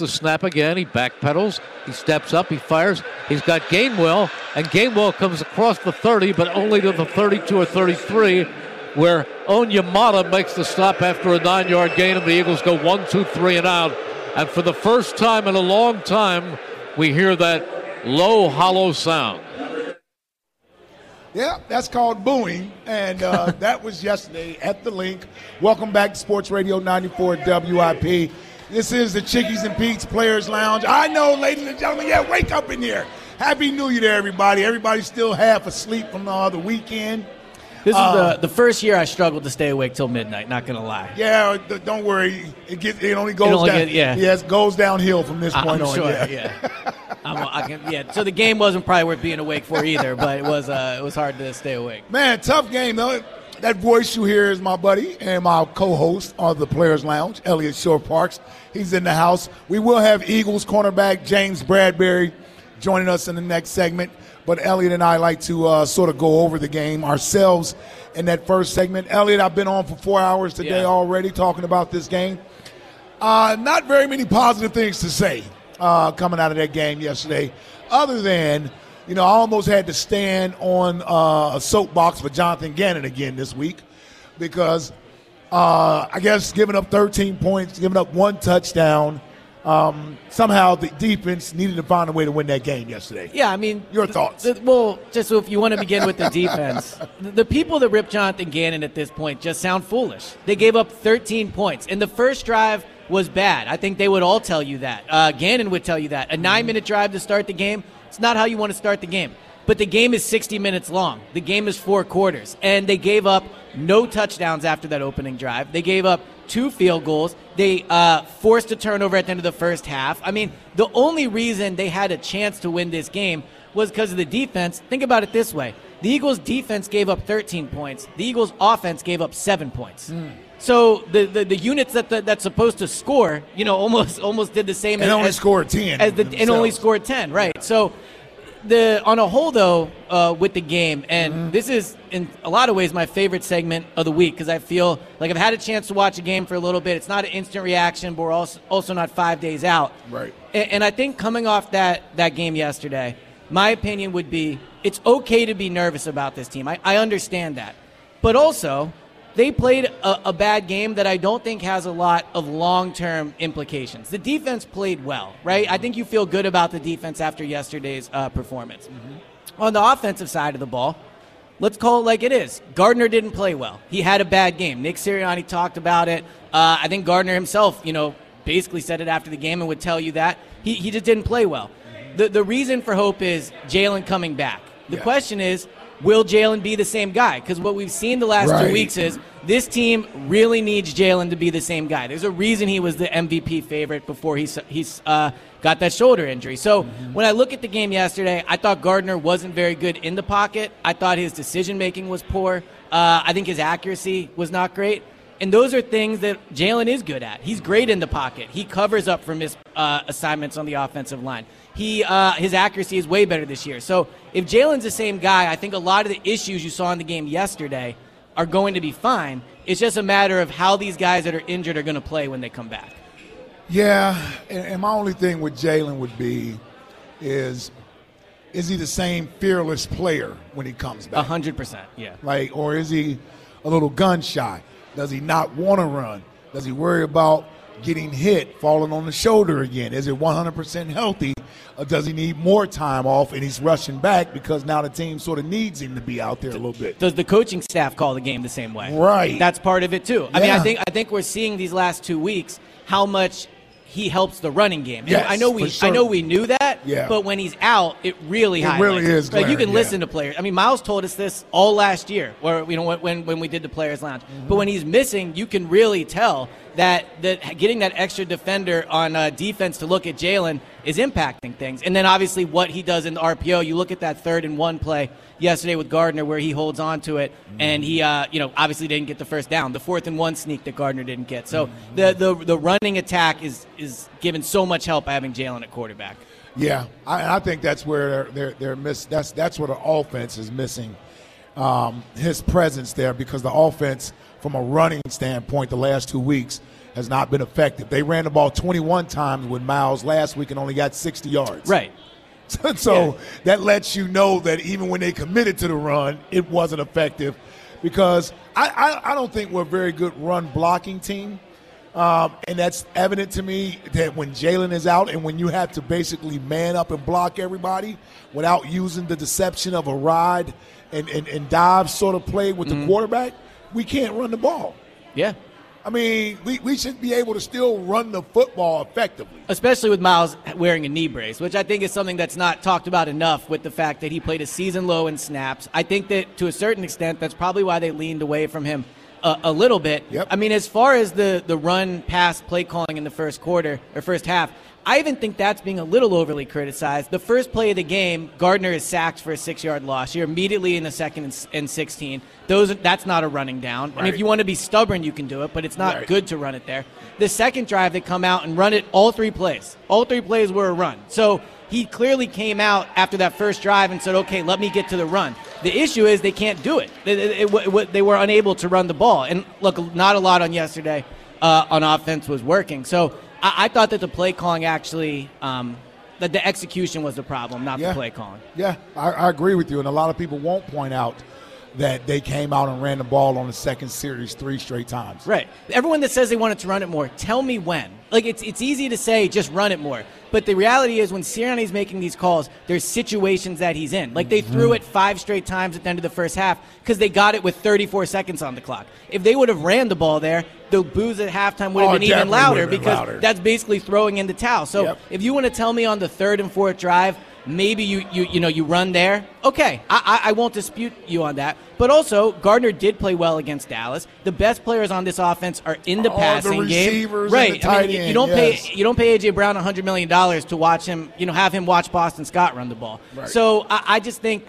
The snap again. He backpedals. He steps up. He fires. He's got Gainwell, and Gainwell comes across the 30, but only to the 32 or 33, where Onyemata makes the stop after a nine-yard gain, and the Eagles go one, two, three, and out. And for the first time in a long time, we hear that low, hollow sound. Yeah, that's called booing, and uh, that was yesterday at the Linc. Welcome back to Sports Radio 94 WIP. This is the Chickies and Pete's Players Lounge. I know, ladies and gentlemen, yeah, wake up in here. Happy New Year to everybody. Everybody's still half asleep from the other weekend. This is the, the first year I struggled to stay awake till midnight. Not gonna lie. Yeah, don't worry. It gets it only goes only down. get- yeah. Yes, goes downhill from this point I'm on. sure. yeah. Yeah. I'm, I can, yeah. So the game wasn't probably worth being awake for either, but it was uh, it was hard to stay awake. Man, tough game though. That voice you hear is my buddy and my co-host of the Players Lounge, Eliot Shorr-Parks. He's in the house. We will have Eagles cornerback James Bradberry joining us in the next segment. But Elliot and I like to uh, sort of go over the game ourselves in that first segment. Elliot, I've been on for four hours today Yeah. already talking about this game. Uh, not very many positive things to say uh, coming out of that game yesterday, other than, you know, I almost had to stand on uh, a soapbox for Jonathan Gannon again this week because uh, I guess giving up 13 points, giving up one touchdown, um, somehow the defense needed to find a way to win that game yesterday. Yeah, I mean, Your thoughts? the- well, just so if you want to begin with the defense, the, the people that rip Jonathan Gannon at this point just sound foolish. They gave up 13 points, and the first drive was bad. I think they would all tell you that. Uh, Gannon would tell you that. A nine-minute drive to start the game. It's not how you want to start the game. But the game is 60 minutes long. The game is four quarters, and they gave up no touchdowns after that opening drive. They gave up two field goals. They uh, forced a turnover at the end of the first half. I mean, the only reason they had a chance to win this game was because of the defense. Think about it this way the Eagles' defense gave up 13 points, the Eagles' offense gave up seven points. So the, the, the units that the, that's supposed to score, you know, almost almost did the same. And as, only as- scored 10 as the, and only scored 10, right? So the on a whole though uh, with the game and Mm-hmm. this is in a lot of ways my favorite segment of the week because i feel like i've had a chance to watch a game for a little bit it's not an instant reaction but we're also, also not five days out Right. and, and i think coming off that that game yesterday my opinion would be it's okay to be nervous about this team i, I understand that but also they played a, a bad game that I don't think has a lot of long term implications. The defense played well, right? I think you feel good about the defense after yesterday's uh, performance. On the offensive side of the ball, let's call it like it is. Gardner didn't play well. He had a bad game. Nick Sirianni talked about it. Uh, I think Gardner himself, you know, basically said it after the game and would tell you that. He, he just didn't play well. The, the reason for hope is Jalen coming back. The Yeah. question is, will Jalen be the same guy? Because what we've seen the last Right. two weeks is this team really needs Jalen to be the same guy. There's a reason he was the MVP favorite before he he's uh, got that shoulder injury. So when I look at the game yesterday, I thought Gardner wasn't very good in the pocket. I thought his decision making was poor. Uh, I think his accuracy was not great. And those are things that Jalen is good at. He's great in the pocket. He covers up for missed uh, assignments on the offensive line. He uh, his accuracy is way better this year. So if Jalen's the same guy, I think a lot of the issues you saw in the game yesterday are going to be fine. It's just a matter of how these guys that are injured are going to play when they come back. Yeah, and, my only thing with Jalen would be is is he the same fearless player when he comes A back? hundred percent. Yeah. Like, or is he a little gun shy? Does he not want to run? Does he worry about getting hit, falling on the shoulder again? Is it 100% healthy? Or does he need more time off and he's rushing back because now the team sort of needs him to be out there a little bit? Does the coaching staff call the game the same way? Right. That's part of it too. I mean, I think I think we're seeing these last two weeks how much he helps the running game. Yes, I know we sure. I know we knew that, Yeah. but when he's out, it really It highlights really is Like you can listen to players. I mean, Miles told us this all last year, or you know when when, when we did the players lounge. Mm-hmm. But when he's missing, you can really tell that that getting that extra defender on uh, defense to look at Jalen is impacting things. And then obviously what he does in the RPO. You look at that third and one play yesterday with Gardner where he holds on to it and he uh, you know obviously didn't get the first down. The fourth and one sneak that Gardner didn't get. So the the the running attack is is given so much help having Jalen at quarterback. Yeah, I, I think that's where they're they're, they're miss. That's that's where the offense is missing um, his presence there because the offense, from a running standpoint, the last two weeks has not been effective. They ran the ball 21 times with Miles last week and only got 60 yards. Right. so Yeah. that lets you know that even when they committed to the run, it wasn't effective because I, I, I don't think we're a very good run blocking team. Um, and that's evident to me that when Jalen is out and when you have to basically man up and block everybody without using the deception of a ride and, and, and dive sort of play with the quarterback, we can't run the ball. Yeah. I mean, we, we should be able to still run the football effectively. especially with Miles wearing a knee brace, which I think is something that's not talked about enough with the fact that he played a season low in snaps. I think that to a certain extent, that's probably why they leaned away from him a, a little bit. Yep. I mean, as far as the, the run pass play calling in the first quarter or first half, I even think that's being a little overly criticized. The first play of the game, Gardner is sacked for a six yard loss. You're immediately in the second and, 16. Those, that's not a running down. I mean, if you want to be stubborn, you can do it, but it's not Right. good to run it there. The second drive, they come out and run it all three plays. All three plays were a run. So he clearly came out after that first drive and said, okay, let me get to the run. The issue is they can't do it. They, they- they were unable to run the ball. And look, not a lot on yesterday uh, on offense was working. So I, I thought that the play calling actually, um, that the execution was the problem, not the play calling. Yeah, I, I agree with you. And a lot of people won't point out that they came out and ran the ball on the second series three straight times. Right. Everyone that says they wanted to run it more, tell me when. Like it's it's easy to say just run it more, but the reality is when Sirianni's making these calls, there's situations that he's in. Like they Mm-hmm. threw it five straight times at the end of the first half because they got it with 34 seconds on the clock. If they would have ran the ball there, the boos at halftime would have Oh, been even louder been because louder. that's basically throwing in the towel. So Yep. if you want to tell me on the third and fourth drive. Maybe you, you you know you run there. Okay, I, I I won't dispute you on that. But also, Gardner did play well against Dallas. The best players on this offense are in the All the passing game. receivers and right? the I mean, you end, don't yes. pay you don't pay AJ Brown hundred million dollars to watch him. You know, have him watch Boston Scott run the ball. Right. So I, I just think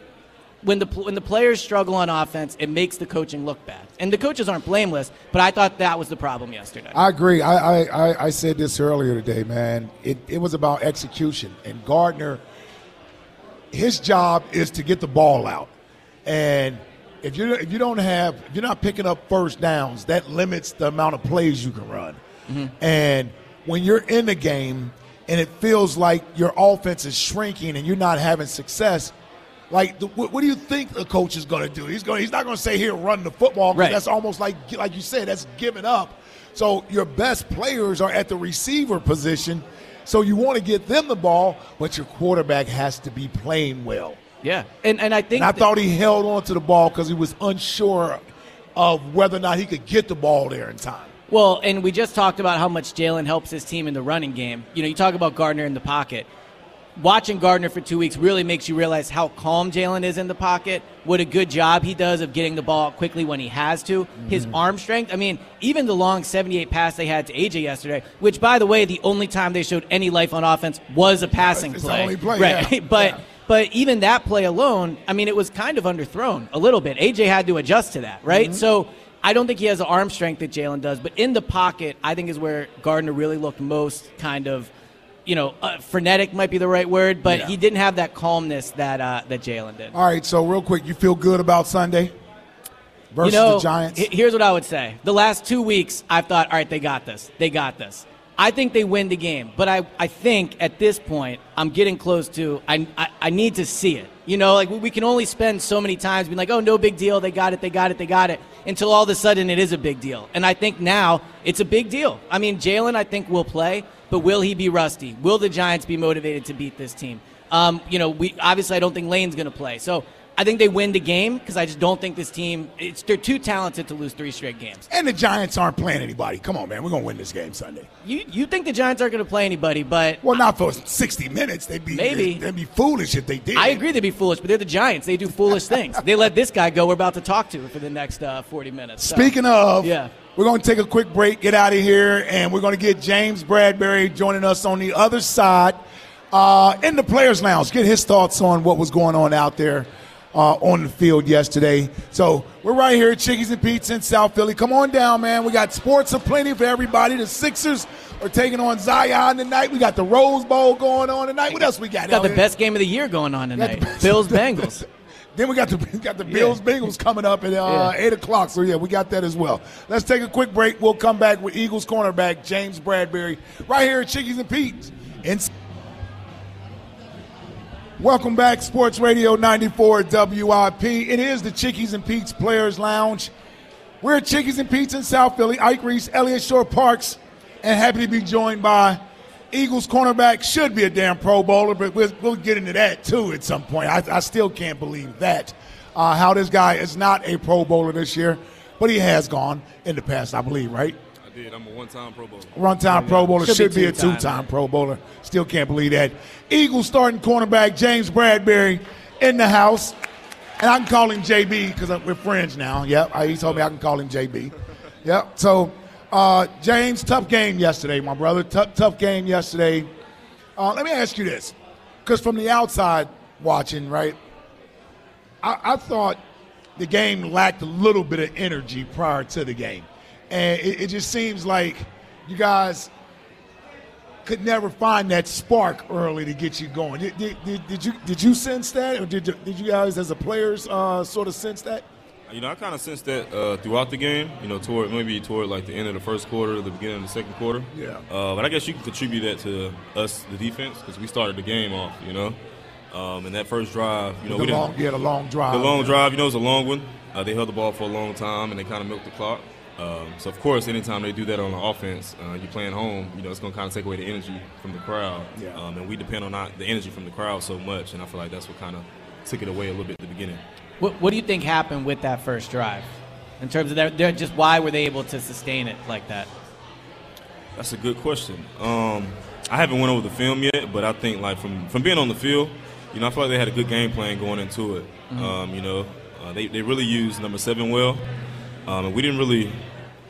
when the when the players struggle on offense, it makes the coaching look bad. And the coaches aren't blameless, but I thought that was the problem yesterday. I agree. I, I, I, I said this earlier today, man. It, it was about execution. And Gardner, his job is to get the ball out. And if you if you don't have if you're not picking up first downs, that limits the amount of plays you can run. Mm-hmm. And when you're in the game and it feels like your offense is shrinking and you're not having success, like the, what, what do you think the coach is going to do? He's going he's not going to say here run the football 'cause Right. that's almost like like you said that's giving up. So your best players are at the receiver position. So you want to get them the ball, but your quarterback has to be playing well. yeah, and and I think And I thought he held on to the ball because he was unsure of whether or not he could get the ball there in time. Well, and we just talked about how much Jalen helps his team in the running game. You know, you talk about Gardner in the pocket. Watching Gardner for two weeks really makes you realize how calm Jalen is in the pocket, what a good job he does of getting the ball out quickly when he has to. His Mm-hmm. arm strength, I mean, even the long 78 pass they had to AJ yesterday, which, by the way, the only time they showed any life on offense was a passing It's the play. only play, right. yeah. but Yeah. but even that play alone, I mean, it was kind of underthrown a little bit. AJ had to adjust to that, right? Mm-hmm. So I don't think he has the arm strength that Jalen does, but in the pocket, I think is where Gardner really looked most kind of, you know, uh, frenetic might be the right word, but Yeah. he didn't have that calmness that uh, that Jalen did. All right, so real quick, you feel good about Sunday versus you know, the Giants? he- here's what I would say: the last two weeks, I've thought, all right, they got this, they got this. I think they win the game, but I, I think at this point, I'm getting close to. I, I, I need to see it. You You know, like we can only spend so many times being like, oh, no big deal. They got it. They got it. They got it. Until all of a sudden it is a big deal. And I think now it's a big deal. I mean, Jalen, I think, will play, but will he be rusty? Will the Giants be motivated to beat this team? Um, you know, we obviously I don't think Lane's going to play. So I think they win the game because I just don't think this team. It's they're too talented to lose three straight games. And the Giants aren't playing anybody. Come on, man, we're gonna win this game Sunday. You you think the Giants aren't going to play anybody, but well, not for sixty minutes. They'd be maybe they'd, be foolish if they did. I agree, they'd be foolish, but they're the Giants. They do foolish things. They let this guy go. We're about to talk to for the next uh, forty minutes. So. Speaking of, yeah. We're going to take a quick break, get out of here, and we're going to get James Bradberry joining us on the other side uh, in the Players' Lounge. Get his thoughts on what was going on out there uh, on the field yesterday. So we're right here at Chickies and Pete's in South Philly. Come on down, man. We got sports aplenty for everybody. The Sixers are taking on Zion tonight. We got the Rose Bowl going on tonight. What else we got? Got the best game of the year going on tonight. Bills Bengals. Then we got the we got the Bills yeah. Bengals coming up at uh, yeah. eight o'clock. So yeah, we got that as well. Let's take a quick break. We'll come back with Eagles cornerback James Bradberry right here at Chickies and Pete's. In- Welcome back, Sports Radio 94 WIP. It is the Chickies and Pete's Players Lounge. We're at Chickies and Pete's in South Philly. Ike Reese, Eliot Shorr-Parks, and happy to be joined by Eagles cornerback. Should be a damn Pro Bowler, but we'll, we'll get into that too at some point. I, I still can't believe that. Uh, how this guy is not a Pro Bowler this year, but he has gone in the past, I believe, right? I did. I'm a one-time Pro Bowler. One-time Pro Bowler. Should, should be, be, a two-time Pro Bowler. Still can't believe that. Eagles starting cornerback James Bradberry in the house. And I can call him JB because we're friends now. Yep. He told me I can call him JB. Yep. So, uh, James, tough game yesterday, my brother. Tough, tough game yesterday. Uh, let me ask you this. Because from the outside watching, right, I, I thought the game lacked a little bit of energy prior to the game and it, it just seems like you guys could never find that spark early to get you going. Did, did, did, you did you sense that, or did did you guys as a players uh, sort of sense that? You know, I kind of sensed that uh, throughout the game. You know, toward maybe toward like the end of the first quarter, the beginning of the second quarter. Yeah. Uh, but I guess you can contribute that to us, the defense, because we started the game off. You know, um, and that first drive, you know, the we long, didn't. Yeah, the long drive. The long drive, you know, it was a long one. Uh, they held the ball for a long time, and they kind of milked the clock. Um, so of course, anytime they do that on the offense, uh, you're playing home. You know, it's going to kind of take away the energy from the crowd. Yeah. Um, and we depend on the energy from the crowd so much, and I feel like that's what kind of took it away a little bit at the beginning. What, what do you think happened with that first drive, in terms of their, their, just why were they able to sustain it like that? That's a good question. Um, I haven't went over the film yet, but I think like from from being on the field, you know, I feel like they had a good game plan going into it. Mm-hmm. Um, you know, uh, they they really used number seven well, um, and we didn't really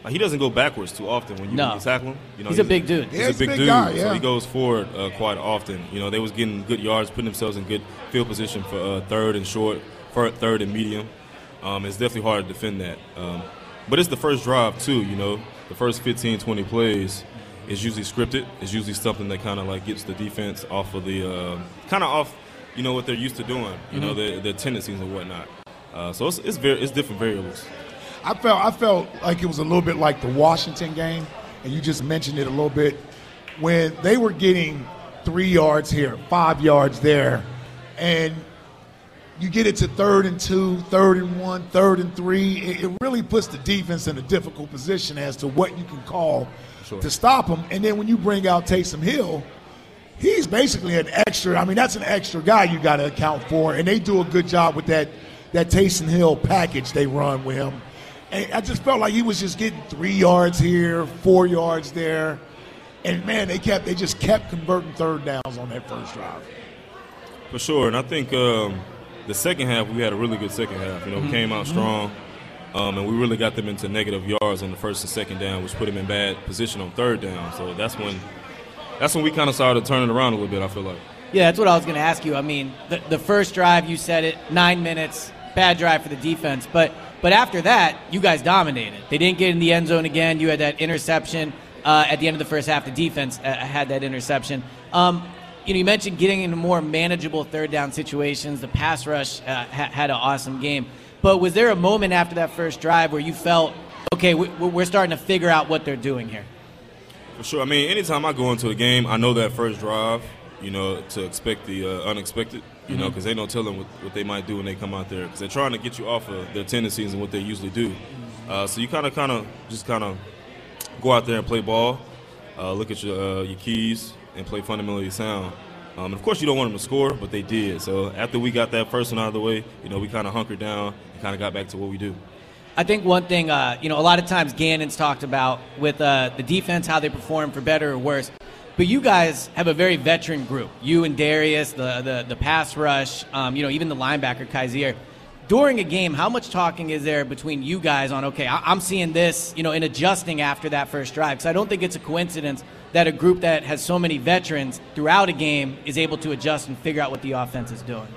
he doesn't go backwards too often when you, no. when you tackle him. You know, he's, he's a big dude. He's, a big, big dude, guy, yeah. so he goes forward uh, quite often. You know, they was getting good yards, putting themselves in good field position for uh, third and short, for third and medium. Um, it's definitely hard to defend that. Um, but it's the first drive too. You know, the first 15, 20 plays is usually scripted. It's usually something that kind of like gets the defense off of the uh, kind of off, you know, what they're used to doing. You mm-hmm. know, their, their tendencies and whatnot. Uh, so it's it's, very, it's different variables. I felt I felt like it was a little bit like the Washington game, and you just mentioned it a little bit when they were getting three yards here, five yards there, and you get it to third and two, third and one, third and three. It, it really puts the defense in a difficult position as to what you can call sure. to stop them. And then when you bring out Taysom Hill, he's basically an extra. I mean, that's an extra guy you got to account for, and they do a good job with that that Taysom Hill package they run with him. And I just felt like he was just getting three yards here, four yards there. And man, they kept they just kept converting third downs on that first drive. For sure, and I think um, the second half we had a really good second half. You know, mm-hmm. we came out mm-hmm. strong, um, and we really got them into negative yards on the first and second down, which put them in bad position on third down. So that's when that's when we kind of started turning around a little bit. I feel like. Yeah, that's what I was going to ask you. I mean, the, the first drive you said it nine minutes, bad drive for the defense, but but after that, you guys dominated. They didn't get in the end zone again. You had that interception uh, at the end of the first half. The defense uh, had that interception. Um, you know, you mentioned getting into more manageable third down situations. The pass rush uh, ha- had an awesome game. But was there a moment after that first drive where you felt, okay, we- we're starting to figure out what they're doing here? For sure. I mean, anytime I go into a game, I know that first drive you know, to expect the uh, unexpected, you know, because they don't tell them what, what they might do when they come out there, because they're trying to get you off of their tendencies and what they usually do. Uh, so you kind of, kind of, just kind of go out there and play ball, uh, look at your uh, your keys, and play fundamentally sound. Um, and of course, you don't want them to score, but they did. So after we got that first one out of the way, you know, we kind of hunkered down and kind of got back to what we do. I think one thing, uh, you know, a lot of times Gannon's talked about with uh, the defense, how they perform for better or worse. But you guys have a very veteran group. You and Darius, the the, the pass rush, um, you know, even the linebacker Kyzir. During a game, how much talking is there between you guys on, okay, I- I'm seeing this, you know, and adjusting after that first drive? Because I don't think it's a coincidence that a group that has so many veterans throughout a game is able to adjust and figure out what the offense is doing.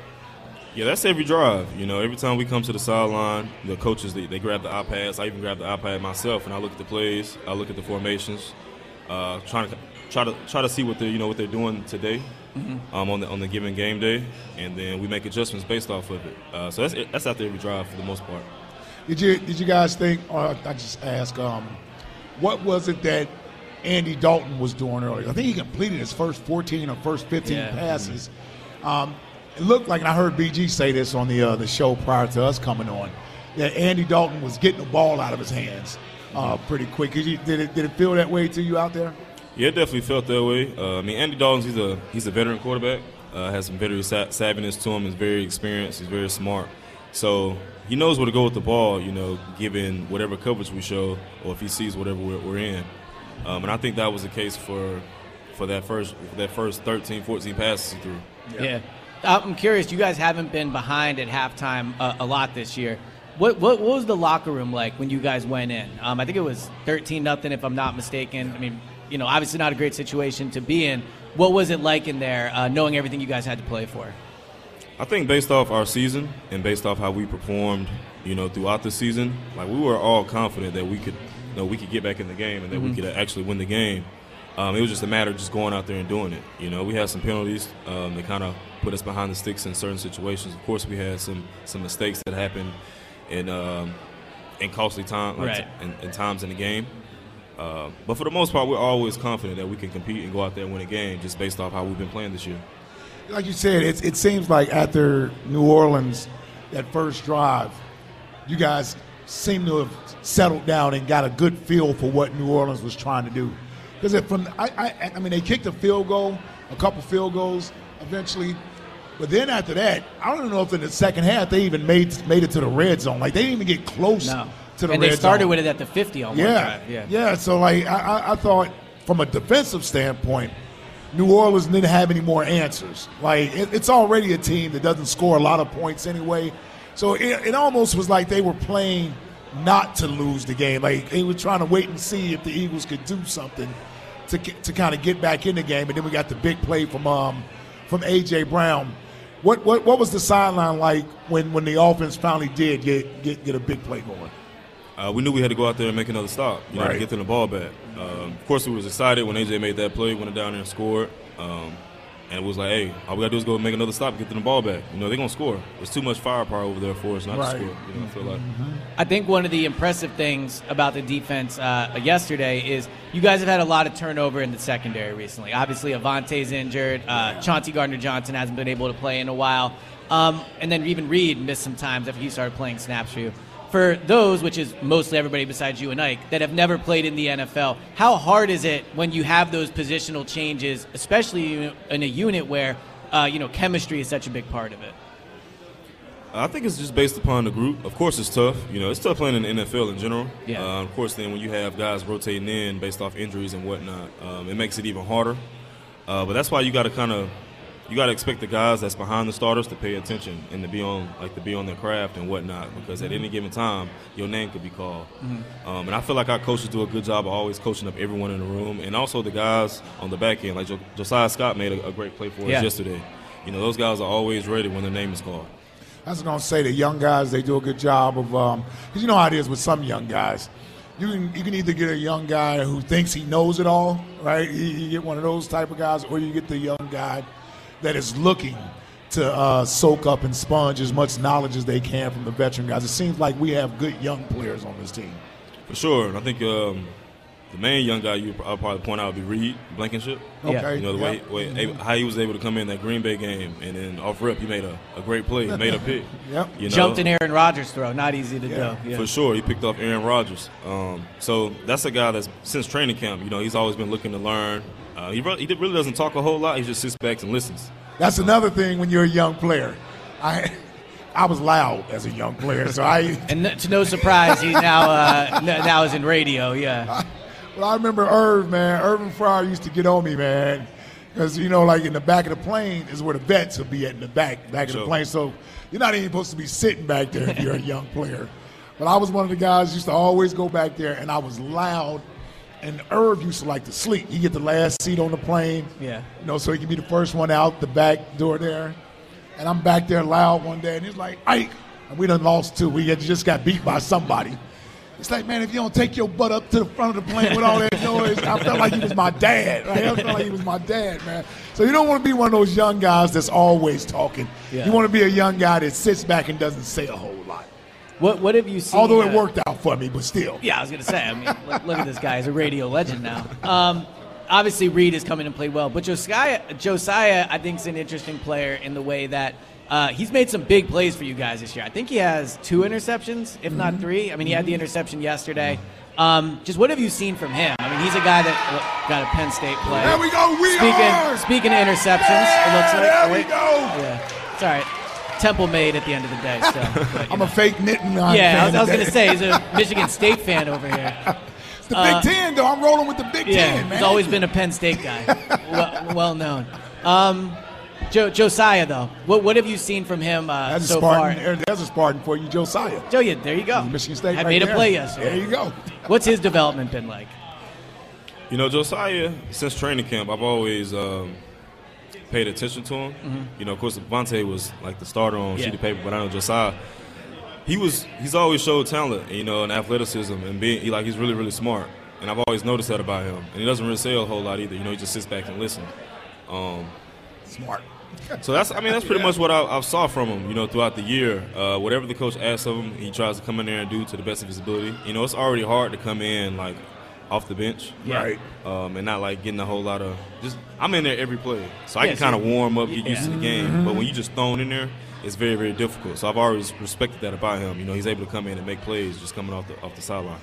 Yeah, that's every drive. You know, every time we come to the sideline, the coaches they, they grab the iPads. I even grab the iPad myself, and I look at the plays. I look at the formations, uh, trying to try to try to see what they you know what they're doing today um, on the on the given game day, and then we make adjustments based off of it. Uh, so that's that's after every drive for the most part. Did you did you guys think, or I just ask, um, what was it that Andy Dalton was doing earlier? I think he completed his first 14 or first 15 Yeah. passes. Um, it looked like, and I heard BG say this on the uh, the show prior to us coming on, that Andy Dalton was getting the ball out of his hands uh, pretty quick. Did, you, did it did it feel that way to you out there? Yeah, it definitely felt that way. Uh, I mean, Andy Dalton's he's a he's a veteran quarterback. Uh, has some veteran sa- savviness to him. He's very experienced. He's very smart. So he knows where to go with the ball. You know, given whatever coverage we show, or if he sees whatever we're, we're in. Um, and I think that was the case for for that first that first 13, 14 passes he threw. Yeah. Uh, I'm curious. You guys haven't been behind at halftime uh, a lot this year. What, what what was the locker room like when you guys went in? Um, I think it was 13 nothing, if I'm not mistaken. I mean, you know, obviously not a great situation to be in. What was it like in there, uh, knowing everything you guys had to play for? I think based off our season and based off how we performed, you know, throughout the season, like we were all confident that we could, you know, we could get back in the game and that we could actually win the game. Um, it was just a matter of just going out there and doing it. You know, we had some penalties um, that kind of put us behind the sticks in certain situations. Of course, we had some some mistakes that happened in um, in costly time, like Right. in, in times in the game. Uh, but for the most part, we're always confident that we can compete and go out there and win a game just based off how we've been playing this year. Like you said, it, it seems like after New Orleans, that first drive, you guys seem to have settled down and got a good feel for what New Orleans was trying to do. Because from I, I, I mean, they kicked a field goal, a couple field goals eventually, but then after that, I don't know if in the second half they even made made it to the red zone. Like they didn't even get close No. to the and red they started zone. with it at the 50 on one Yeah. Yeah. yeah. So like I, I, I thought from a defensive standpoint, New Orleans didn't have any more answers. Like it, it's already a team that doesn't score a lot of points anyway. So it, it almost was like they were playing not to lose the game. Like they were trying to wait and see if the Eagles could do something to to kind of get back in the game. And then we got the big play from um from AJ Brown. What what what was the sideline like when when the offense finally did get get, get a big play going? Uh, we knew we had to go out there and make another stop, you know, Right. to get them the ball back. Um, of course, we was excited when AJ made that play, went down there and scored. Um, and it was like, hey, all we gotta do is go make another stop, get them the ball back. You know, they're gonna score. There's too much firepower over there for us not Right. to score. You know, I feel like. I think one of the impressive things about the defense uh, yesterday is you guys have had a lot of turnover in the secondary recently. Obviously, Avonte's injured. Uh, Chauncey Gardner Johnson hasn't been able to play in a while. Um, and then even Reed missed some times after he started playing snaps for you. For those, which is mostly everybody besides you and Ike, that have never played in the NFL, how hard is it when you have those positional changes, especially in a unit where uh, you know chemistry is such a big part of it? I think it's just based upon the group. Of course, it's tough. You know, it's tough playing in the NFL in general. Yeah. Uh, of course, then when you have guys rotating in based off injuries and whatnot, um, it makes it even harder. Uh, but that's why you got to kind of you got to expect the guys that's behind the starters to pay attention and to be on like to be on their craft and whatnot because at any mm-hmm. given time your name could be called. Mm-hmm. Um, and I feel like our coaches do a good job of always coaching up everyone in the room and also the guys on the back end. Like jo- Josiah Scott made a, a great play for Yeah. us yesterday. You know, those guys are always ready when their name is called. I was going to say the young guys they do a good job of um, because you know how it is with some young guys. You can you can either get a young guy who thinks he knows it all, right? You, you get one of those type of guys, or you get the young guy that is looking to uh, soak up and sponge as much knowledge as they can from the veteran guys. It seems like we have good young players on this team. For sure, and I think um, the main young guy you I'll probably point out would be Reed Blankenship. Okay. You know the way, Yep. way able, how he was able to come in that Green Bay game and then off rip he made a, a great play, he made a pick. Yep. You know? Jumped in Aaron Rodgers' throw. Not easy to Yeah. do. Yeah. For sure, he picked off Aaron Rodgers. Um, so that's a guy that's since training camp. You know, he's always been looking to learn. Uh, he, re- he really doesn't talk a whole lot. He just sits back and listens. That's another thing when you're a young player. I I was loud as a young player, so I And n- to no surprise, he now uh, now is in radio. Yeah. Well, I remember Irv, man. Irving Fryar used to get on me, man. Because, you know, like in the back of the plane is where the vets will be at in the back, back of the plane. So you're not even supposed to be sitting back there if you're a young player. But I was one of the guys used to always go back there, and I was loud. And Irv used to like to sleep. He get the last seat on the plane. Yeah. You know, so he can be the first one out the back door there. And I'm back there loud one day, and he's like, Ike. And we done lost two. We had just got beat by somebody. It's like, man, if you don't take your butt up to the front of the plane with all that noise, I felt like he was my dad. Right? I felt like he was my dad, man. So you don't want to be one of those young guys that's always talking. Yeah. You want to be a young guy that sits back and doesn't say a whole lot. What What have you seen? Although it uh, worked out for me, but still. Yeah, I was gonna say. I mean, look, look at this guy; he's a radio legend now. Um, obviously, Reed is coming in and played well, but Josiah, Josiah, I think, is an interesting player in the way that uh, he's made some big plays for you guys this year. I think he has two interceptions, if not three. I mean, he had the interception yesterday. Um, just what have you seen from him? I mean, he's a guy that well, got a Penn State play. There we go. We speaking, are. Speaking of interceptions, it looks like. there we go. Yeah, it's all right. Temple made at the end of the day. So, but, I'm know. a fake knitting. yeah, I was, I was gonna say he's a Michigan State fan over here. It's the Big Ten, though. I'm rolling with the Big Uh, Yeah, Ten, man. he's always been a Penn State guy, well, well known. Um, jo- Josiah, though, what what have you seen from him uh, That's a so far? Spartan. There's a Spartan for you, Josiah. Joe, yeah, there you go. Michigan State. I right made a play yesterday. There you go. What's his development been like? You know, Josiah, since training camp, I've always um, paid attention to him. You know, of course, Vontae was like the starter on Yeah. sheet of paper, but I know Josiah. He was. He's always showed talent, you know, and athleticism, and being he, like he's really, really smart. And I've always noticed that about him. And he doesn't really say a whole lot either. You know, he just sits back and listens. Um, Smart. so that's, I mean, that's pretty much what I, I saw from him. You know, throughout the year, uh, whatever the coach asks of him, he tries to come in there and do to the best of his ability. You know, it's already hard to come in like off the bench, Right. um, and not like getting a whole lot of just. I'm in there every play, so I Yeah, can so- kind of warm up, get used to the game. But when you just thrown in there, it's very, very difficult. So I've always respected that about him. You know, he's able to come in and make plays just coming off the off the sideline.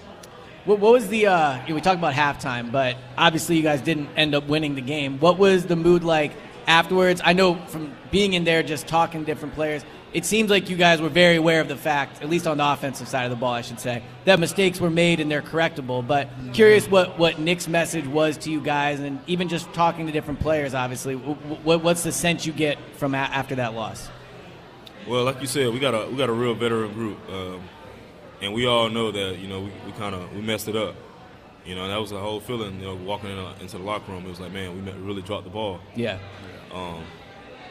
What, what was the? Uh, you know, we talked about halftime, but obviously you guys didn't end up winning the game. What was the mood like afterwards? I know from being in there, just talking to different players, it seems like you guys were very aware of the fact, at least on the offensive side of the ball, I should say, that mistakes were made and they're correctable. But curious what what Nick's message was to you guys, and even just talking to different players. Obviously, what, what's the sense you get from a- after that loss? Well, like you said, we got a we got a real veteran group, um, and we all know that you know we, we kind of we messed it up. You know, that was the whole feeling. You know, walking in, uh, into the locker room, it was like, man, we really dropped the ball. Yeah. Um,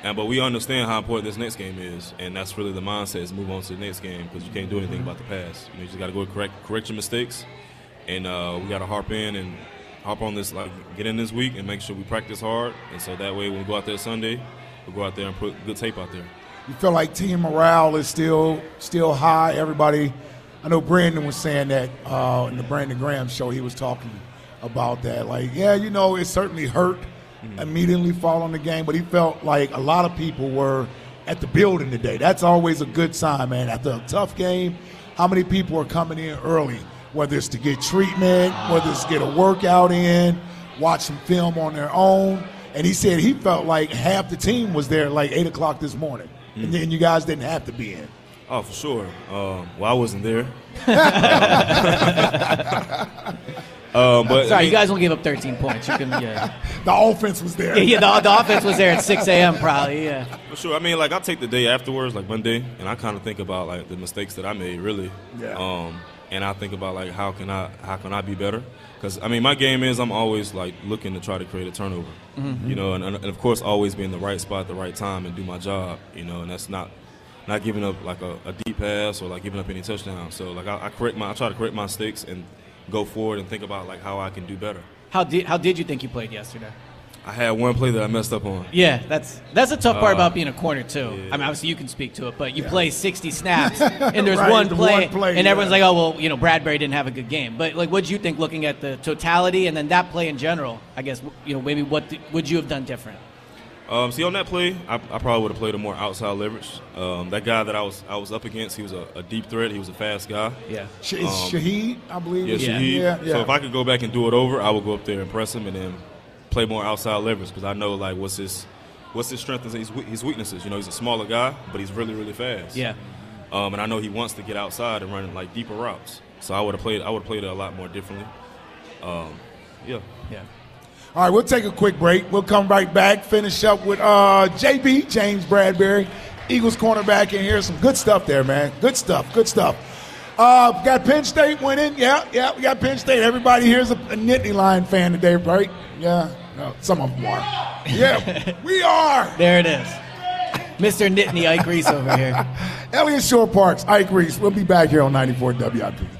and but we understand how important this next game is, and that's really the mindset is move on to the next game because you can't do anything about the past. You know, you just got to go correct correct your mistakes, and uh, we got to harp in and harp on this like get in this week and make sure we practice hard, and so that way when we go out there Sunday, we'll go out there and put good tape out there. You feel like team morale is still still high. Everybody, I know Brandon was saying that uh, in the Brandon Graham show. He was talking about that. Like, yeah, you know, it certainly hurt immediately following the game, but he felt like a lot of people were at the building today. That's always a good sign, man. After a tough game, how many people are coming in early? Whether it's to get treatment, whether it's to get a workout in, watch some film on their own. And he said he felt like half the team was there like eight o'clock this morning, and then you guys didn't have to be in. Oh, for sure. Um, well, I wasn't there. um, but I Sorry, mean- you guys only gave up 13 points. You can, yeah. The offense was there. Yeah, yeah the, the offense was there at 6 a.m. probably. Yeah. For sure. I mean, like I take the day afterwards, like Monday, and I kind of think about like the mistakes that I made, really. Yeah. Um, and I think about like how can I how can I be better? Because I mean, my game is I'm always like looking to try to create a turnover. You know, and, and of course, always be in the right spot at the right time and do my job. You know, and that's not not giving up like a, a deep pass or like giving up any touchdowns. So like I, I correct my I try to correct my mistakes and go forward and think about like how I can do better. How did how did you think you played yesterday? I had one play that I messed up on. Yeah, that's that's a tough part Uh, about being a corner too. I mean, obviously you can speak to it, but you play 60 snaps and there's Right, one, play, one play, and everyone's like, "Oh, well, you know, Bradberry didn't have a good game." But like, what do you think, looking at the totality and then that play in general? I guess you know maybe what th- would you have done different? Um, see, on that play, I, I probably would have played a more outside leverage. Um, that guy that I was I was up against, he was a, a deep threat. He was a fast guy. Yeah. Sh- is Shaheed, I believe. Yeah, is- Shaheed. Yeah, yeah. So if I could go back and do it over, I would go up there and press him, and then play more outside leverage because I know like what's his what's his strengths and his, his weaknesses. You know, he's a smaller guy, but he's really really fast. Yeah. Um, and I know he wants to get outside and run like deeper routes. So I would have played I would have played it a lot more differently. Um, yeah. Yeah. All right, we'll take a quick break. We'll come right back, finish up with uh, JB, James Bradberry, Eagles cornerback in here. Some good stuff there, man. Good stuff, good stuff. Uh, got Penn State winning. Yeah, yeah, we got Penn State. Everybody here's a, a Nittany Lion fan today, right? Yeah, no, some of them are. Yeah, we are. There it is, Mr. Nittany Ike Reese over here. Eliot Shorr-Parks, Ike Reese. We'll be back here on 94 WIP.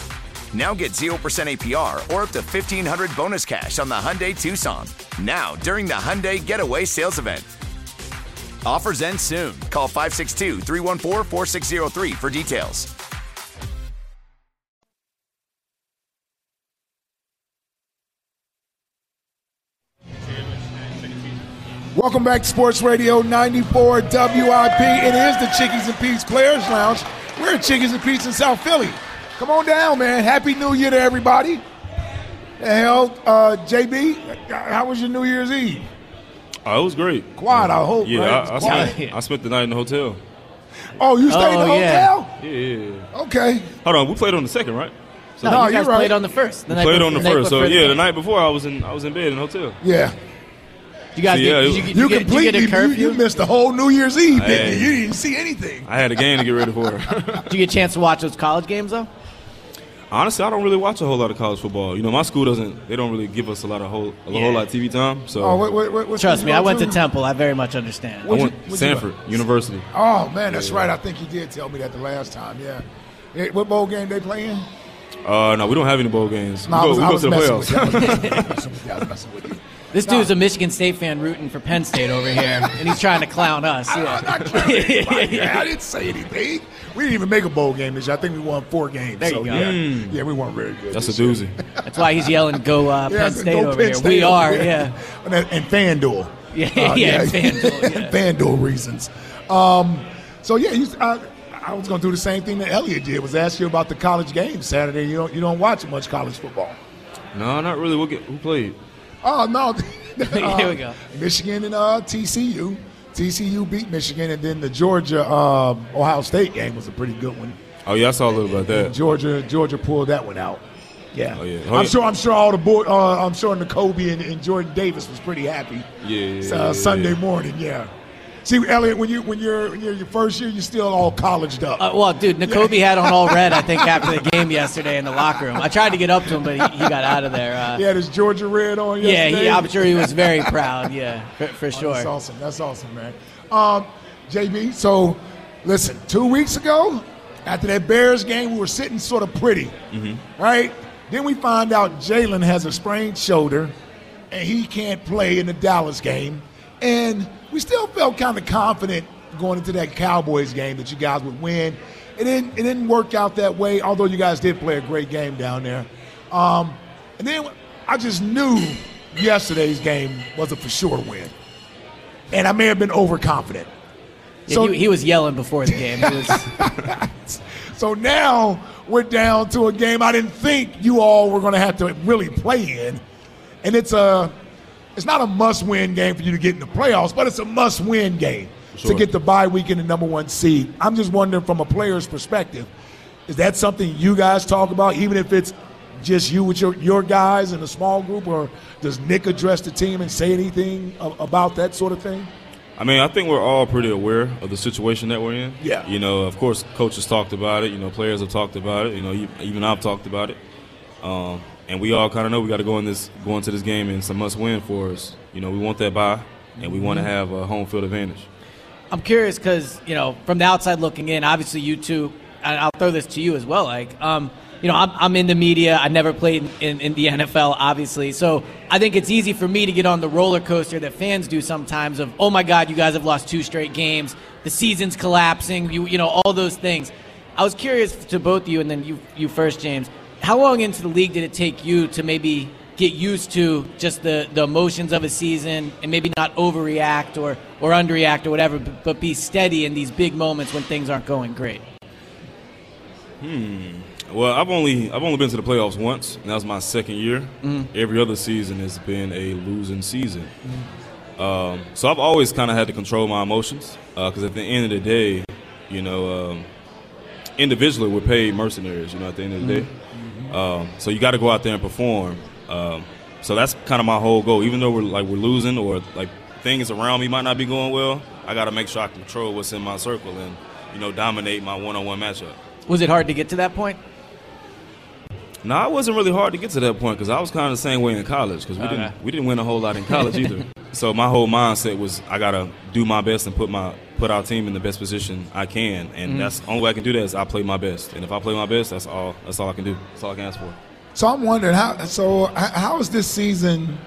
Now get 0% APR or up to 1500 bonus cash on the Hyundai Tucson. Now, during the Hyundai Getaway Sales Event. Offers end soon. Call 562 314 4603 for details. Welcome back to Sports Radio 94 WIP. It is the Chickies and Pete's Players Lounge. We're at Chickies and Pete's in South Philly. Come on down, man. Happy New Year to everybody. The hell, uh, JB, how was your New Year's Eve? Oh, it was great. Quiet, I hope. Yeah, right? I, I, spent, I spent the night in the hotel. Oh, you stayed in the Oh, hotel? Yeah, yeah, yeah. Okay. Hold on, we played on the second, right? So No, No, you guys you're right. played on the first. The we night played before- on the night first. So yeah, the game. night before I was in I was in bed in the hotel. Yeah. You guys So, get, yeah, did it- you, get- You, you, get, did you completely get a you, curfew? you missed the whole New Year's Eve, didn't you? You didn't see anything. I had a game to get ready for. Did you get a chance to watch those college games though? Honestly, I don't really watch a whole lot of college football. You know, my school doesn't. They don't really give us a lot of whole a Yeah. whole lot of TV time. So Oh, wait, wait, wait, Trust me, I went to to? Temple. I very much understand. I What'd went you- what'd you Samford University. Oh, man, that's right. I think you did tell me that the last time, yeah. Hey, what bowl game they playing? Uh, no, we don't have any bowl games. No, we go, I we go to the messing with you. I was playoffs. messing with you. I was messing with you. This dude's a Michigan State fan rooting for Penn State over here, and he's trying to clown us. I, I'm not trying to. I didn't say anything. We didn't even make a bowl game this year. I think we won four games. There you go. Yeah, Mm. yeah, we weren't very good. That's a doozy. That's why he's yelling, "Go uh, Yeah, Penn State go over Penn here." State we are, here. yeah. And, and FanDuel. Yeah, Uh, yeah, FanDuel, yeah. FanDuel reasons. Um, so yeah, you, I, I was going to do the same thing that Eliot did. Was ask you about the college games Saturday. You don't you don't watch much college football. No, not really. What get, who played? Oh no! Here we go. Michigan and uh, TCU. TCU beat Michigan, and then the Georgia um, Ohio State game was a pretty good one. Oh yeah, I saw a little about that. Georgia Georgia pulled that one out. Yeah. Oh, yeah. I'm sure. I'm sure all the board. Uh, I'm sure Nakobe and, and Jordan Davis was pretty happy. Yeah, yeah, uh, yeah, Sunday yeah. morning. Yeah. See, Eliot, when you when you're when you're your first year, you're still all colleged up. Uh, well, dude, Nakobe had on all red. I think after the game yesterday in the locker room. I tried to get up to him, but he, he got out of there. Uh, he had his Georgia red on. yeah, he, I'm sure he was very proud. Yeah, for, for Oh, sure. That's awesome. That's awesome, man. Um, JB, so listen, two weeks ago, after that Bears game, we were sitting sort of pretty, Mm-hmm. right? Then we find out Jalen has a sprained shoulder and he can't play in the Dallas game. And we still felt kind of confident going into that Cowboys game that you guys would win. It didn't, it didn't work out that way, although you guys did play a great game down there. Um, and then I just knew yesterday's game was a for sure win. And I may have been overconfident. Yeah, he, he was yelling before the game. Was, So now we're down to a game I didn't think you all were going to have to really play in, and it's a it's not a must-win game for you to get in the playoffs, but it's a must-win game Sure. to get the bye week and the number one seed. I'm just wondering from a player's perspective, is that something you guys talk about, even if it's just you with your, your guys in a small group, or does Nick address the team and say anything about that sort of thing? I mean, I think we're all pretty aware of the situation that we're in. Yeah. You know, of course, coaches talked about it. You know, players have talked about it. You know, even I've talked about it. Um, and we all kind of know we got to go in this, go into this game, and it's a must-win for us. You know, we want that bye, and we want to have a home field advantage. I'm curious because you know, from the outside looking in, obviously you two, and I'll throw this to you as well. Like, um, you know, I'm, I'm in the media. I never played in, in the NFL, obviously, so I think it's easy for me to get on the roller coaster that fans do sometimes. Of oh my God, you guys have lost two straight games. The season's collapsing. You you know all those things. I was curious to both of you, and then you you first, James. How long into the league did it take you to maybe get used to just the, the emotions of a season and maybe not overreact or, or underreact or whatever, but, but be steady in these big moments when things aren't going great? Hmm. Well, I've only I've only been to the playoffs once, and that was my second year. Mhm. Every other season has been a losing season. Um, so I've always kind of had to control my emotions because at the end of the day, you know, um, individually we're paid mercenaries. You know, at the end of the day, um, so you got to go out there and perform. Um, so that's kind of my whole goal. Even though we're like we're losing or like things around me might not be going well, I got to make sure I control what's in my circle and you know dominate my one-on-one matchup. Was it hard to get to that point? No, it wasn't really hard to get to that point because I was kind of the same way in college because we Okay. didn't we didn't win a whole lot in college either. So my whole mindset was I gotta do my best and put my put our team in the best position I can, and Mhm. that's the only way I can do that is I play my best. And if I play my best, that's all that's all I can do. That's all I can ask for. So I'm wondering how. So how has this season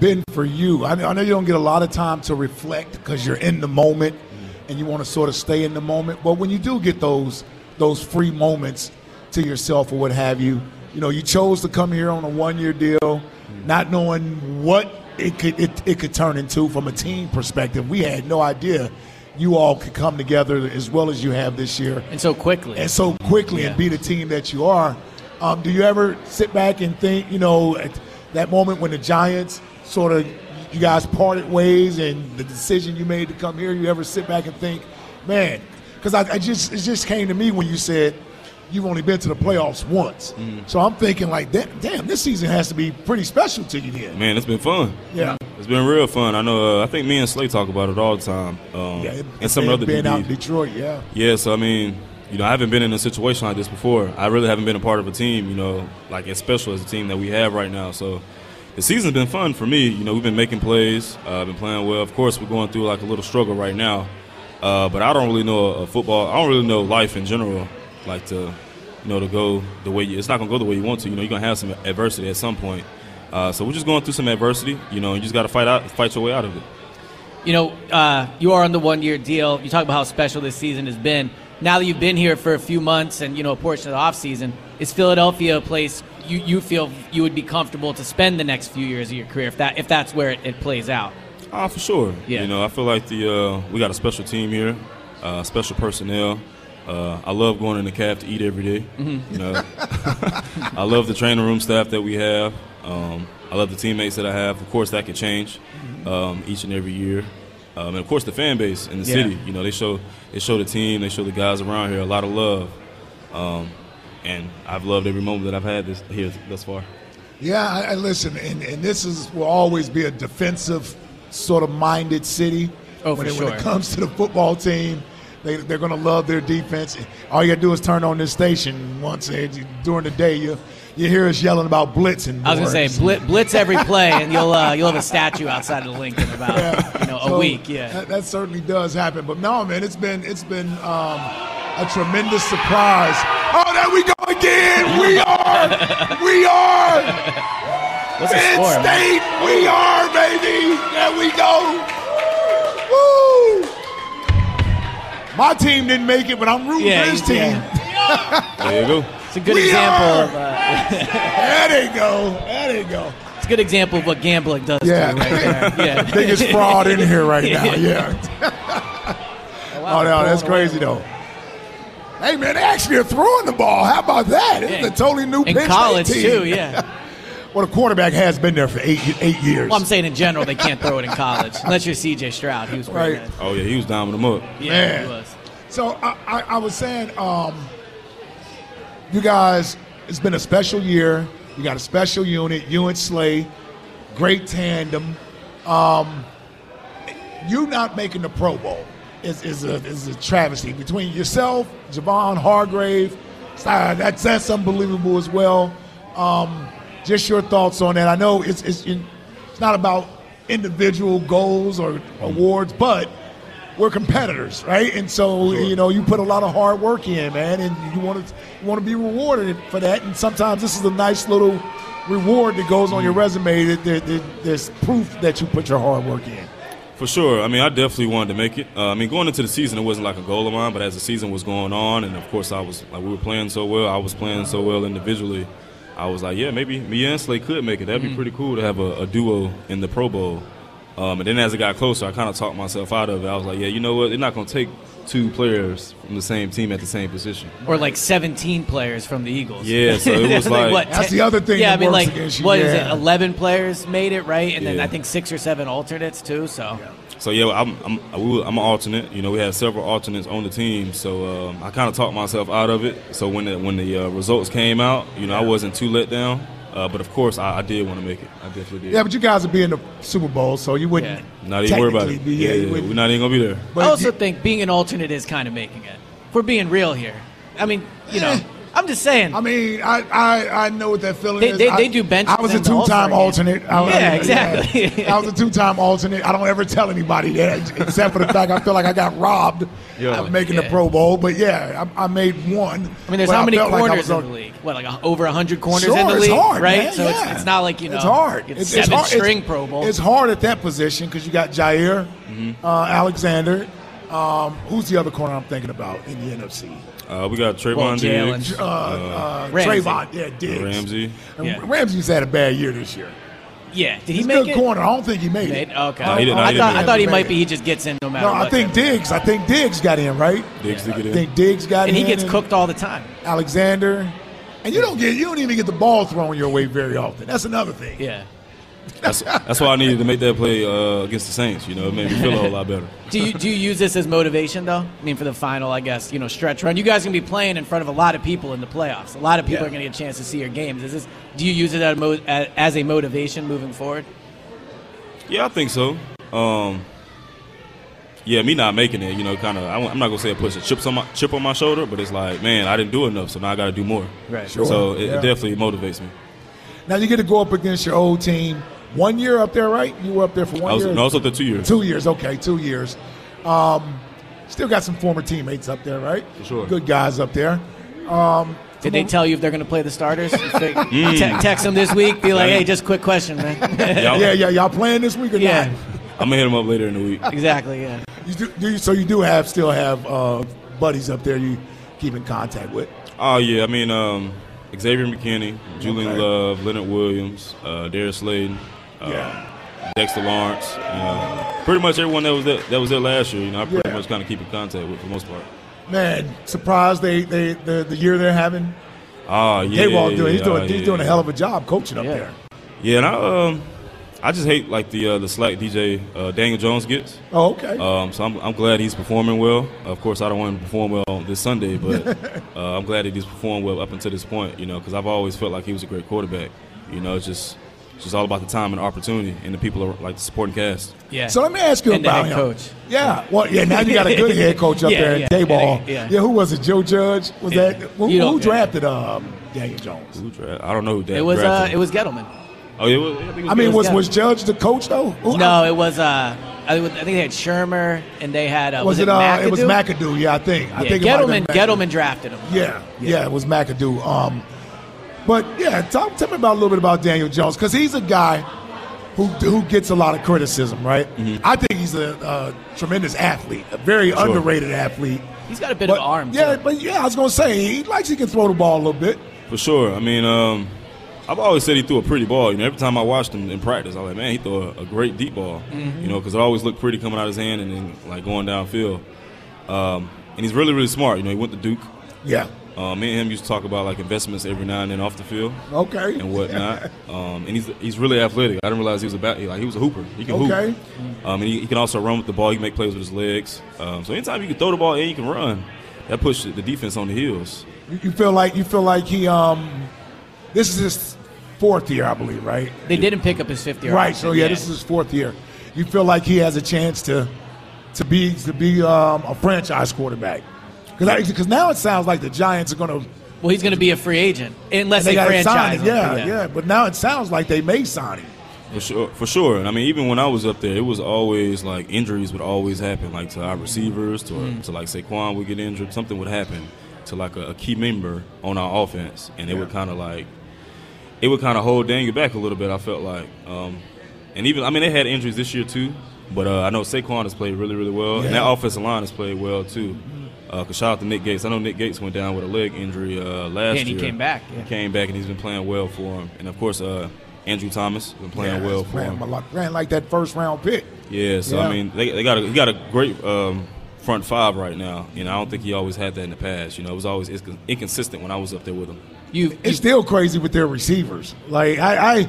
been for you? I know, I know you don't get a lot of time to reflect because you're in the moment and you want to sort of stay in the moment. But when you do get those those free moments to yourself or what have you, you know, you chose to come here on a one year deal, not knowing what it could it, it could turn into from a team perspective. We had no idea you all could come together as well as you have this year and so quickly and so quickly and be the team that you are. Um, do you ever sit back and think, you know, at that moment when the Giants sort of you guys parted ways and the decision you made to come here? You ever sit back and think, man? Because I, I just it just came to me when you said you've only been to the playoffs once. So I'm thinking like, damn, damn, this season has to be pretty special to you then. Man, it's been fun. Yeah. It's been real fun. I know. Uh, I think me and Slay talk about it all the time. Um, Yeah, it- and some other being out in Detroit, yeah. Yeah, so I mean, you know, I haven't been in a situation like this before. I really haven't been a part of a team, you know, like as special as the team that we have right now. So the season's been fun for me. You know, we've been making plays, uh, been playing well. Of course, we're going through like a little struggle right now, uh, but I don't really know uh, football. I don't really know life in general, like to, you know, to go the way you, it's not gonna go the way you want to. You know, you're gonna have some adversity at some point. Uh, so we're just going through some adversity, you know, you just got to fight out, fight your way out of it. You know, uh, you are on the one year deal. You talk about how special this season has been. Now that you've been here for a few months and, you know, a portion of the offseason, is Philadelphia a place you, you feel you would be comfortable to spend the next few years of your career if that if that's where it, it plays out? Ah, for sure. Yeah. You know, I feel like the uh, we got a special team here, uh, special personnel. Uh, I love going in the cab to eat every day. Mhm. You know, I love the training room staff that we have. Um, I love the teammates that I have. Of course, that can change um, each and every year. Um, and of course, the fan base in the Yeah. city. You know, they show they show the team, they show the guys around here a lot of love. Um, and I've loved every moment that I've had this here thus far. Yeah, I, I listen, and, and this is will always be a defensive sort of minded city. Oh, when for it, When it comes to the football team, they, they're going to love their defense. All you got to do is turn on this station once during the day. You you hear us yelling about blitzing. I was gonna say blitz, blitz every play, and you'll uh, you'll have a statue outside of in about you know a So, week. Yeah. that, that certainly does happen. But no, man, it's been it's been um, a tremendous surprise. Oh, there we go again. We are, we are. What's Penn? State, we are, baby. There we go. Woo! My team didn't make it, but I'm rooting Yeah, for his team. yeah. There you go. It's a good We example are. of. Uh, there they go. There they go. it's a good example of what gambling does Yeah. you right there. Yeah. Biggest fraud in here right now. Yeah. Yeah. Oh no, that's crazy though. Hey man, they actually are throwing the ball. How about that? It's Yeah. a totally new In college team. too, yeah. Well, the quarterback has been there for eight eight years. Well, I'm saying in general they can't throw it in college unless you're C.J. Stroud. He was pretty Right. good. Oh yeah, he was down with them up. Yeah, Man. he was. So I, I, I was saying, um, you guys, it's been a special year. You got a special unit, you and Slay, great tandem. Um, you not making the Pro Bowl is, is, a, is a travesty between yourself, Javon Hargrave. uh, That's that's unbelievable as well. Um, just your thoughts on that. I know it's it's, it's not about individual goals or awards, but we're competitors, right? And so you know you put a lot of hard work in, man, and you want to you want to be rewarded for that. And sometimes this is a nice little reward that goes on your resume that there, there, there's proof that you put your hard work in. For sure. I mean, I definitely wanted to make it. Uh, I mean, going into the season, it wasn't like a goal of mine, but as the season was going on, and of course, I was like, we were playing so well, I was playing so well individually. I was like, yeah, maybe me and Slay could make it. That'd be pretty cool to have a, a duo in the Pro Bowl. Um, and then as it got closer, I kind of talked myself out of it. I was like, yeah, you know what? They're not going to take two players from the same team at the same position. Or like 17 players from the Eagles. Yeah, so it was like- what, That's 10 the other thing Yeah, that I mean, works like against you, what is it? 11 players made it, right? And then I think six or seven alternates too. So So yeah, I'm I'm we were- I'm an alternate. You know, we had several alternates on the team, so um, I kind of talked myself out of it. So when the when the uh, results came out, you know, I wasn't too let down. Uh, but of course, I, I did want to make it. I definitely did. Yeah, but you guys would be in the Super Bowl, so you wouldn't. not even worry about it. Be, yeah, you yeah, wouldn't- we're not even gonna be there. But I also you- think being an alternate is kind of making it. If we're being real here. I mean, you know, Eh. I'm just saying. I mean, I, I, I know what that feeling They- is. they- I, they do bench. I was a in the All-Star two-time alternate. I was- Yeah, exactly. yeah. I was a two-time alternate. I don't ever tell anybody that, except for the fact I feel like I got robbed Yeah. of making the Pro Bowl. But yeah, I, I made one. I mean, there's how many felt like I corners was in on- the league? What, like a, over 100 corners Sure, in the it's league, hard, right? man, So yeah. it's, it's not like you know, it's hard. It's, seven hard. string It's- Pro Bowl. It's hard at that position because you got Jaire, Mm-hmm. uh, Alexander. Um, who's the other corner I'm thinking about in the NFC? Uh, we got Trevon Well, Diggs, Uh, uh, Ramsey. Trevon, yeah, Diggs. Ramsey. And Yeah. Ramsey's had a bad year this year. yeah. Did he He's a make good it? corner. I don't think he made, Made? it. Okay. No, he didn't- I he thought I thought he it. might be. He just gets in no matter No, what. I think Diggs. I think Diggs got in right. Diggs to get I think Diggs got and in. he gets cooked all the time. Alexander, and you don't get you don't even get the ball thrown your way very often. That's another thing. Yeah. That's, that's why I needed to make that play uh, against the Saints. You know, it made me feel a whole lot better. Do you do you use this as motivation though? I mean, for the final, I guess you know stretch run. You guys can be playing in front of a lot of people in the playoffs. A lot of people Yeah. are going to get a chance to see your games. Is this? Do you use it as a, mo- as as a motivation moving forward? Yeah, I think so. Um, yeah, me not making it, you know, kind of. I'm not gonna say it puts a chips on my chip on my shoulder, but it's like, man, I didn't do enough, so now I got to do more. Right. Sure. So it, Yeah. it definitely motivates me. Now you get to go up against your old team. One year up there, right? You were up there for one I was, year. no, I was up there two years. Two years, okay, two years. Um, still got some former teammates up there, right? For sure. Good guys up there. Um, Did they tell you if they're going to play the starters? They- Mm. te- text them this week. Be like, hey, just quick question, man. Y'all- yeah, yeah, y'all playing this week or Yeah. not? I'm gonna hit them up later in the week. exactly. Yeah. You do, do you, so you do have still have uh, buddies up there you keep in contact with. Oh yeah, I mean um, Xavier McKinney, Julian Okay. Love, Leonard Williams, uh, Darius Slayton, uh, Yeah. Dexter Lawrence. You know, pretty much everyone that was there, that was there last year. You know, I pretty Yeah. much kind of keep in contact with for the most part. Man, surprised they, they the, the year they're having. Ah, yeah, K-Ball doing he's yeah, doing he's yeah. doing a hell of a job coaching up there. Yeah, and I um, I just hate like the uh, the slack DJ uh, Daniel Jones gets. Oh, okay. Um, so I'm, I'm glad he's performing well. Of course, I don't want him to perform well this Sunday, but uh, I'm glad that he's performed well up until this point. You know, because I've always felt like he was a great quarterback. You know, it's just it's just all about the time and opportunity and the people are, like the supporting cast. Yeah. So let me ask you And the about head him. coach. Yeah. Well, yeah. Now you got a good head coach up Yeah, there in yeah, Daboll. yeah, Yeah, yeah. Who was it? Joe Judge? Was Yeah. that who, who drafted um, Daniel Jones? Who dra- I don't know who that It was uh, it was Gettleman. Oh, yeah, it was, I, think it was I mean, good. was was Judge the coach though? Who- No, it was uh, I, think- I think they had Shurmur and they had uh, was, was, it? Uh, McAdoo? it was McAdoo. Yeah, I think. I think it might have Gettleman. Gettleman drafted him. Yeah, yeah, it was McAdoo. Um, but yeah, talk tell me about a little bit about Daniel Jones because he's a guy who who gets a lot of criticism, right? Mm-hmm. I think he's a, a tremendous athlete, a very Sure. underrated athlete. He's got a bit But, of arm. yeah, too. but yeah, I was gonna say he likes he can throw the ball a little bit. For sure. I mean, um, I've always said he threw a pretty ball. You know, every time I watched him in practice, I was like, man, he threw a, a great deep ball. Mm-hmm. You know, because it always looked pretty coming out of his hand and then like going downfield. Um, and he's really, really smart. You know, he went to Duke. Yeah. Uh, me and him used to talk about like investments every now and then off the field Okay. and whatnot. um, and he's he's really athletic. I didn't realize he was about like he was a hooper. He can Okay. hoop. Um, and he, he can also run with the ball. He can make plays with his legs. Um, so anytime you can throw the ball and you can run, that pushes the defense on the heels. You, you feel like you feel like he um, this is his fourth year, I believe, right? they didn't pick up his fifth year. Right. So yeah, this is his fourth year. You feel like he has a chance to to be to be um, a franchise quarterback because now it sounds like the Giants are going to Well, he's going to be a free agent unless they they, got to franchise sign him. him. Yeah, yeah, But now it sounds like they may sign him. For sure, for sure. And I mean, even when I was up there, it was always like injuries would always happen, like to our receivers, to, Mm. to like Saquon would get injured, something would happen to like a, a key member on our offense, and it would kind of like it would kind of hold Daniel back a little bit. I felt like, um, and even I mean, they had injuries this year too, but uh, I know Saquon has played really, really well, and that Yeah. offensive line has played well too. Uh, 'cause shout out to Nick Gates. I know Nick Gates went down with a leg injury uh, last year. and he came back, yeah. He came back, and he's been playing well for him. And of course, uh, Andrew Thomas been playing Yeah, well for playing him. playing like that first round pick. Yeah, so Yeah. I mean, they, they got a, he got a great um, front five right now. You know, I don't think he always had that in the past. You know, it was always inconsistent when I was up there with him. You, It's still crazy with their receivers. Like I, I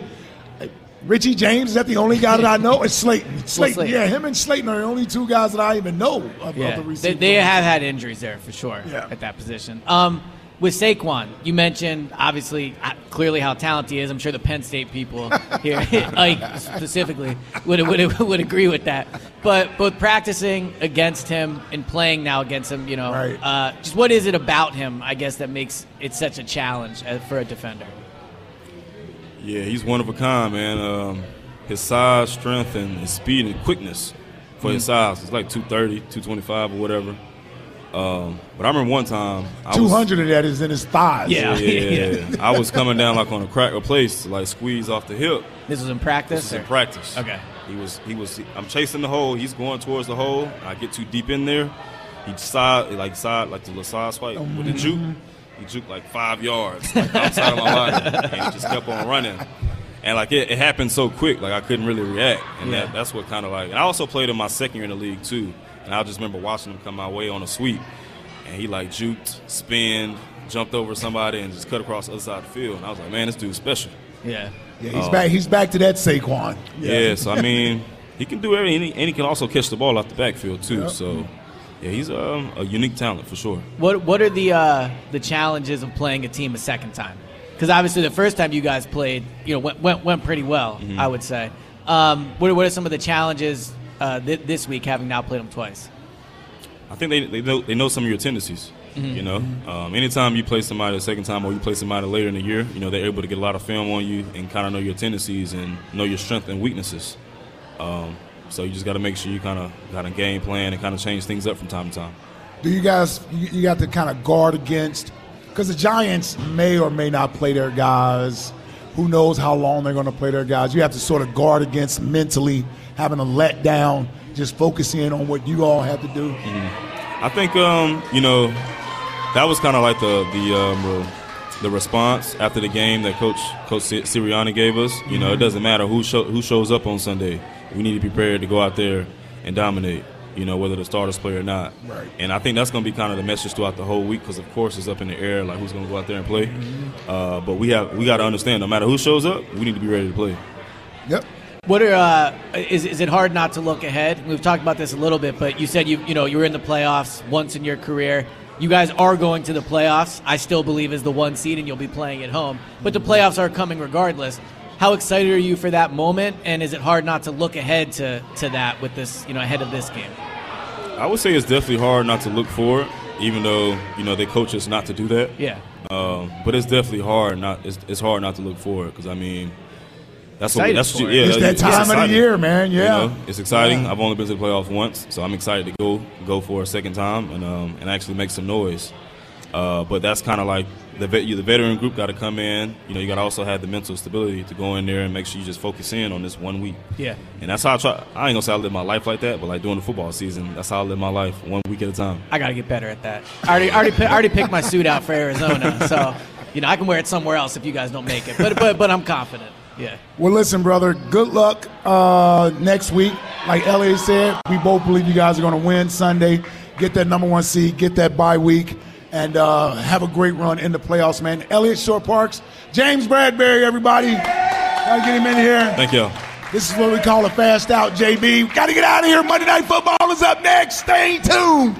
Richie James is that the only guy that I know? It's Slayton. Slayton. Slayton. Yeah, him and Slayton are the only two guys that I even know of, of yeah, the they, receivers. they have had injuries there for sure Yeah. at that position. Um, with Saquon, you mentioned obviously uh, clearly how talented he is. I'm sure the Penn State people here, Ike specifically, would, would would agree with that. But both practicing against him and playing now against him, you know, Right. uh, just what is it about him? I guess that makes it such a challenge uh, for a defender. Yeah, he's one of a kind, man. Um, his size, strength, and his speed and quickness for his size. It's like 230, 225 or whatever. Um, but I remember one time I Two was- hundred of that is in his thighs. Yeah. Yeah, yeah. I was coming down like on a crack or place, to, like squeeze off the hip. This was in practice. This is in practice. Okay. He was he was I'm chasing the hole. He's going towards the hole. I get too deep in there. He side like side like the little side swipe with the juke. He juked like five yards like, outside of my line, and he just kept on running. And like it, it happened so quick, like I couldn't really react, and Yeah. that, that's what kind of like. And I also played in my second year in the league too, and I just remember watching him come my way on a sweep, and he like juked, spinned, jumped over somebody, and just cut across the other side of the field. And I was like, man, this dude's special. Yeah. Yeah, he's back. He's back to that Saquon. Yeah, so I mean, he can do everything, and he, can also catch the ball out the backfield too. So, yeah, he's um, a unique talent for sure. What What are the uh, the challenges of playing a team a second time? Because obviously the first time you guys played, you know, went went, went pretty well. Mm-hmm. I would say. Um, what, what are some of the challenges uh, th- this week, having now played them twice? I think they they know, they know some of your tendencies. You know, um, anytime you play somebody the second time or you play somebody later in the year, you know they're able to get a lot of film on you and kind of know your tendencies and know your strengths and weaknesses. Um, so you just got to make sure you kind of got a game plan and kind of change things up from time to time. Do you guys you, you got to kind of guard against because the Giants may or may not play their guys. Who knows how long they're going to play their guys? You have to sort of guard against mentally having a letdown, just focusing on what you all have to do. I think um, you know that was kind of like the the um, the response after the game that Coach Coach Sirianni gave us. You know, it doesn't matter who show, who shows up on Sunday. We need to be prepared to go out there and dominate. You know, whether the starters play or not. Right. And I think that's going to be kind of the message throughout the whole week because, of course, it's up in the air like who's going to go out there and play. Uh, but we have we got to understand no matter who shows up, we need to be ready to play. Yep. What are uh, is is it hard not to look ahead? We've talked about this a little bit, but you said you you know you were in the playoffs once in your career. You guys are going to the playoffs. I still believe is the one seed, and you'll be playing at home. But the playoffs are coming regardless. How excited are you for that moment? And is it hard not to look ahead to to that with this you know ahead of this game? I would say it's definitely hard not to look forward, even though you know they coach us not to do that. Yeah. Um, but it's definitely hard not it's, it's hard not to look forward because I mean that's what Excited that's for what, it. yeah It's that time of the year, man. Yeah. You know, it's exciting. Yeah. I've only been to the playoffs once, so I'm excited to go go for a second time and um, and actually make some noise. Uh, but that's kind of like the vet, you, the veteran group got to come in. You know, you got to also have the mental stability to go in there and make sure you just focus in on this one week. Yeah. And that's how I try. I ain't gonna say I live my life like that, but like during the football season, that's how I live my life, one week at a time. I got to get better at that. I already, already, I already picked my suit out for Arizona, so you know I can wear it somewhere else if you guys don't make it. But but but I'm confident. Yeah. Well, listen, brother. Good luck uh, next week. Like Eliot said, we both believe you guys are going to win Sunday. Get that number one seed. Get that bye week, and uh, have a great run in the playoffs, man. Eliot Shorr-Parks, James Bradberry, everybody. Gotta get him in here. Thank y'all. This is what we call a fast out, JB. Got to get out of here. Monday Night Football is up next. Stay tuned.